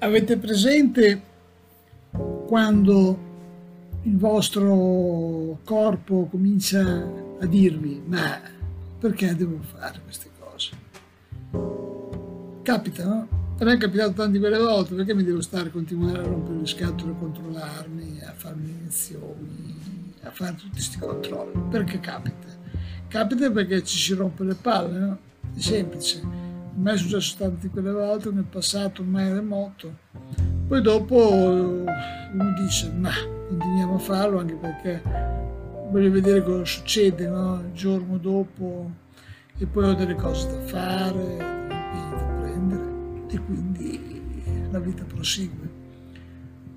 Avete presente quando il vostro corpo comincia a dirvi ma perché devo fare queste cose? Capita, no? A me è capitato tante quelle volte, perché mi devo stare a continuare a rompere le scatole, a controllarmi, a farmi iniezioni, a fare tutti questi controlli? Perché capita? Capita perché ci si rompe le palle, no? È semplice. Me è successo tante quelle volte nel passato ormai remoto. Poi dopo uno dice, ma continuiamo a farlo anche perché voglio vedere cosa succede no? il giorno dopo e poi ho delle cose da fare, da prendere e quindi la vita prosegue.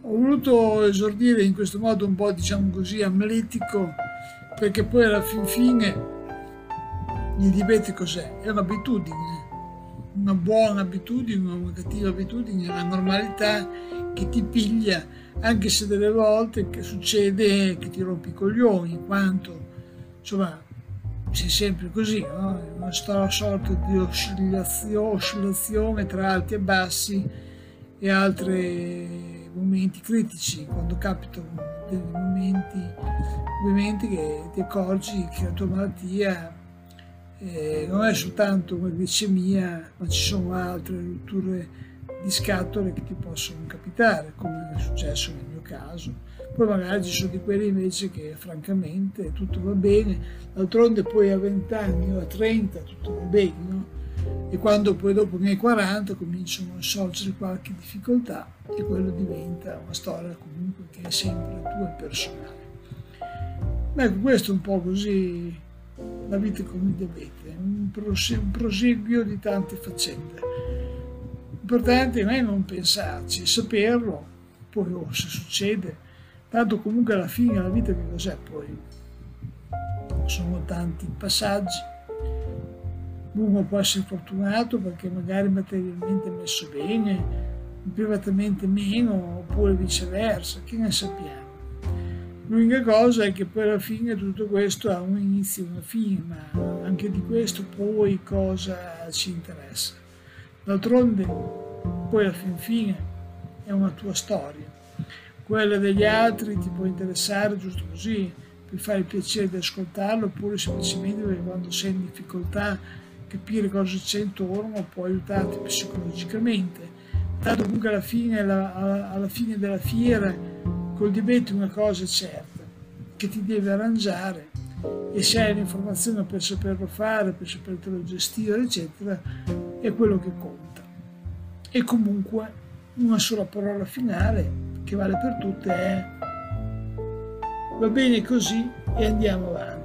Ho voluto esordire in questo modo un po' diciamo così amletico perché poi alla fin fine il diabete cos'è? È un'abitudine, una buona abitudine, una cattiva abitudine, la normalità che ti piglia, anche se delle volte che succede che ti rompi i coglioni, in quanto insomma sei sempre così, no? Una sorta di oscillazione tra alti e bassi e altri momenti critici, quando capitano dei momenti ovviamente che ti accorgi che la tua malattia eh, non è soltanto una glicemia, ma ci sono altre rotture di scatole che ti possono capitare, come è successo nel mio caso. Poi magari ci sono di quelli invece che francamente tutto va bene, d'altronde poi a 20 anni o a 30 tutto va bene, no? E quando poi dopo i miei 40 cominciano a sorgere qualche difficoltà e quello diventa una storia comunque che è sempre tua e personale. Ecco, questo è un po' così la vita con il diabete, un, un proseguio di tante faccende. L'importante non è non pensarci, saperlo, poi oh, se succede, tanto comunque alla fine la vita che cos'è poi? Sono tanti passaggi, uno può essere fortunato perché magari materialmente è messo bene, privatamente meno, oppure viceversa, che ne sappiamo. L'unica cosa è che poi alla fine tutto questo ha un inizio e una fine, ma anche di questo poi cosa ci interessa. D'altronde, poi alla fin fine è una tua storia. Quella degli altri ti può interessare giusto così, per fare il piacere di ascoltarlo, oppure semplicemente perché quando sei in difficoltà capire cosa c'è intorno può aiutarti psicologicamente. Tanto comunque alla fine, alla, alla fine della fiera col diabete una cosa è certa, che ti deve arrangiare e se hai l'informazione per saperlo fare, per sapertelo gestire, eccetera, è quello che conta. E comunque una sola parola finale che vale per tutte è va bene così e andiamo avanti.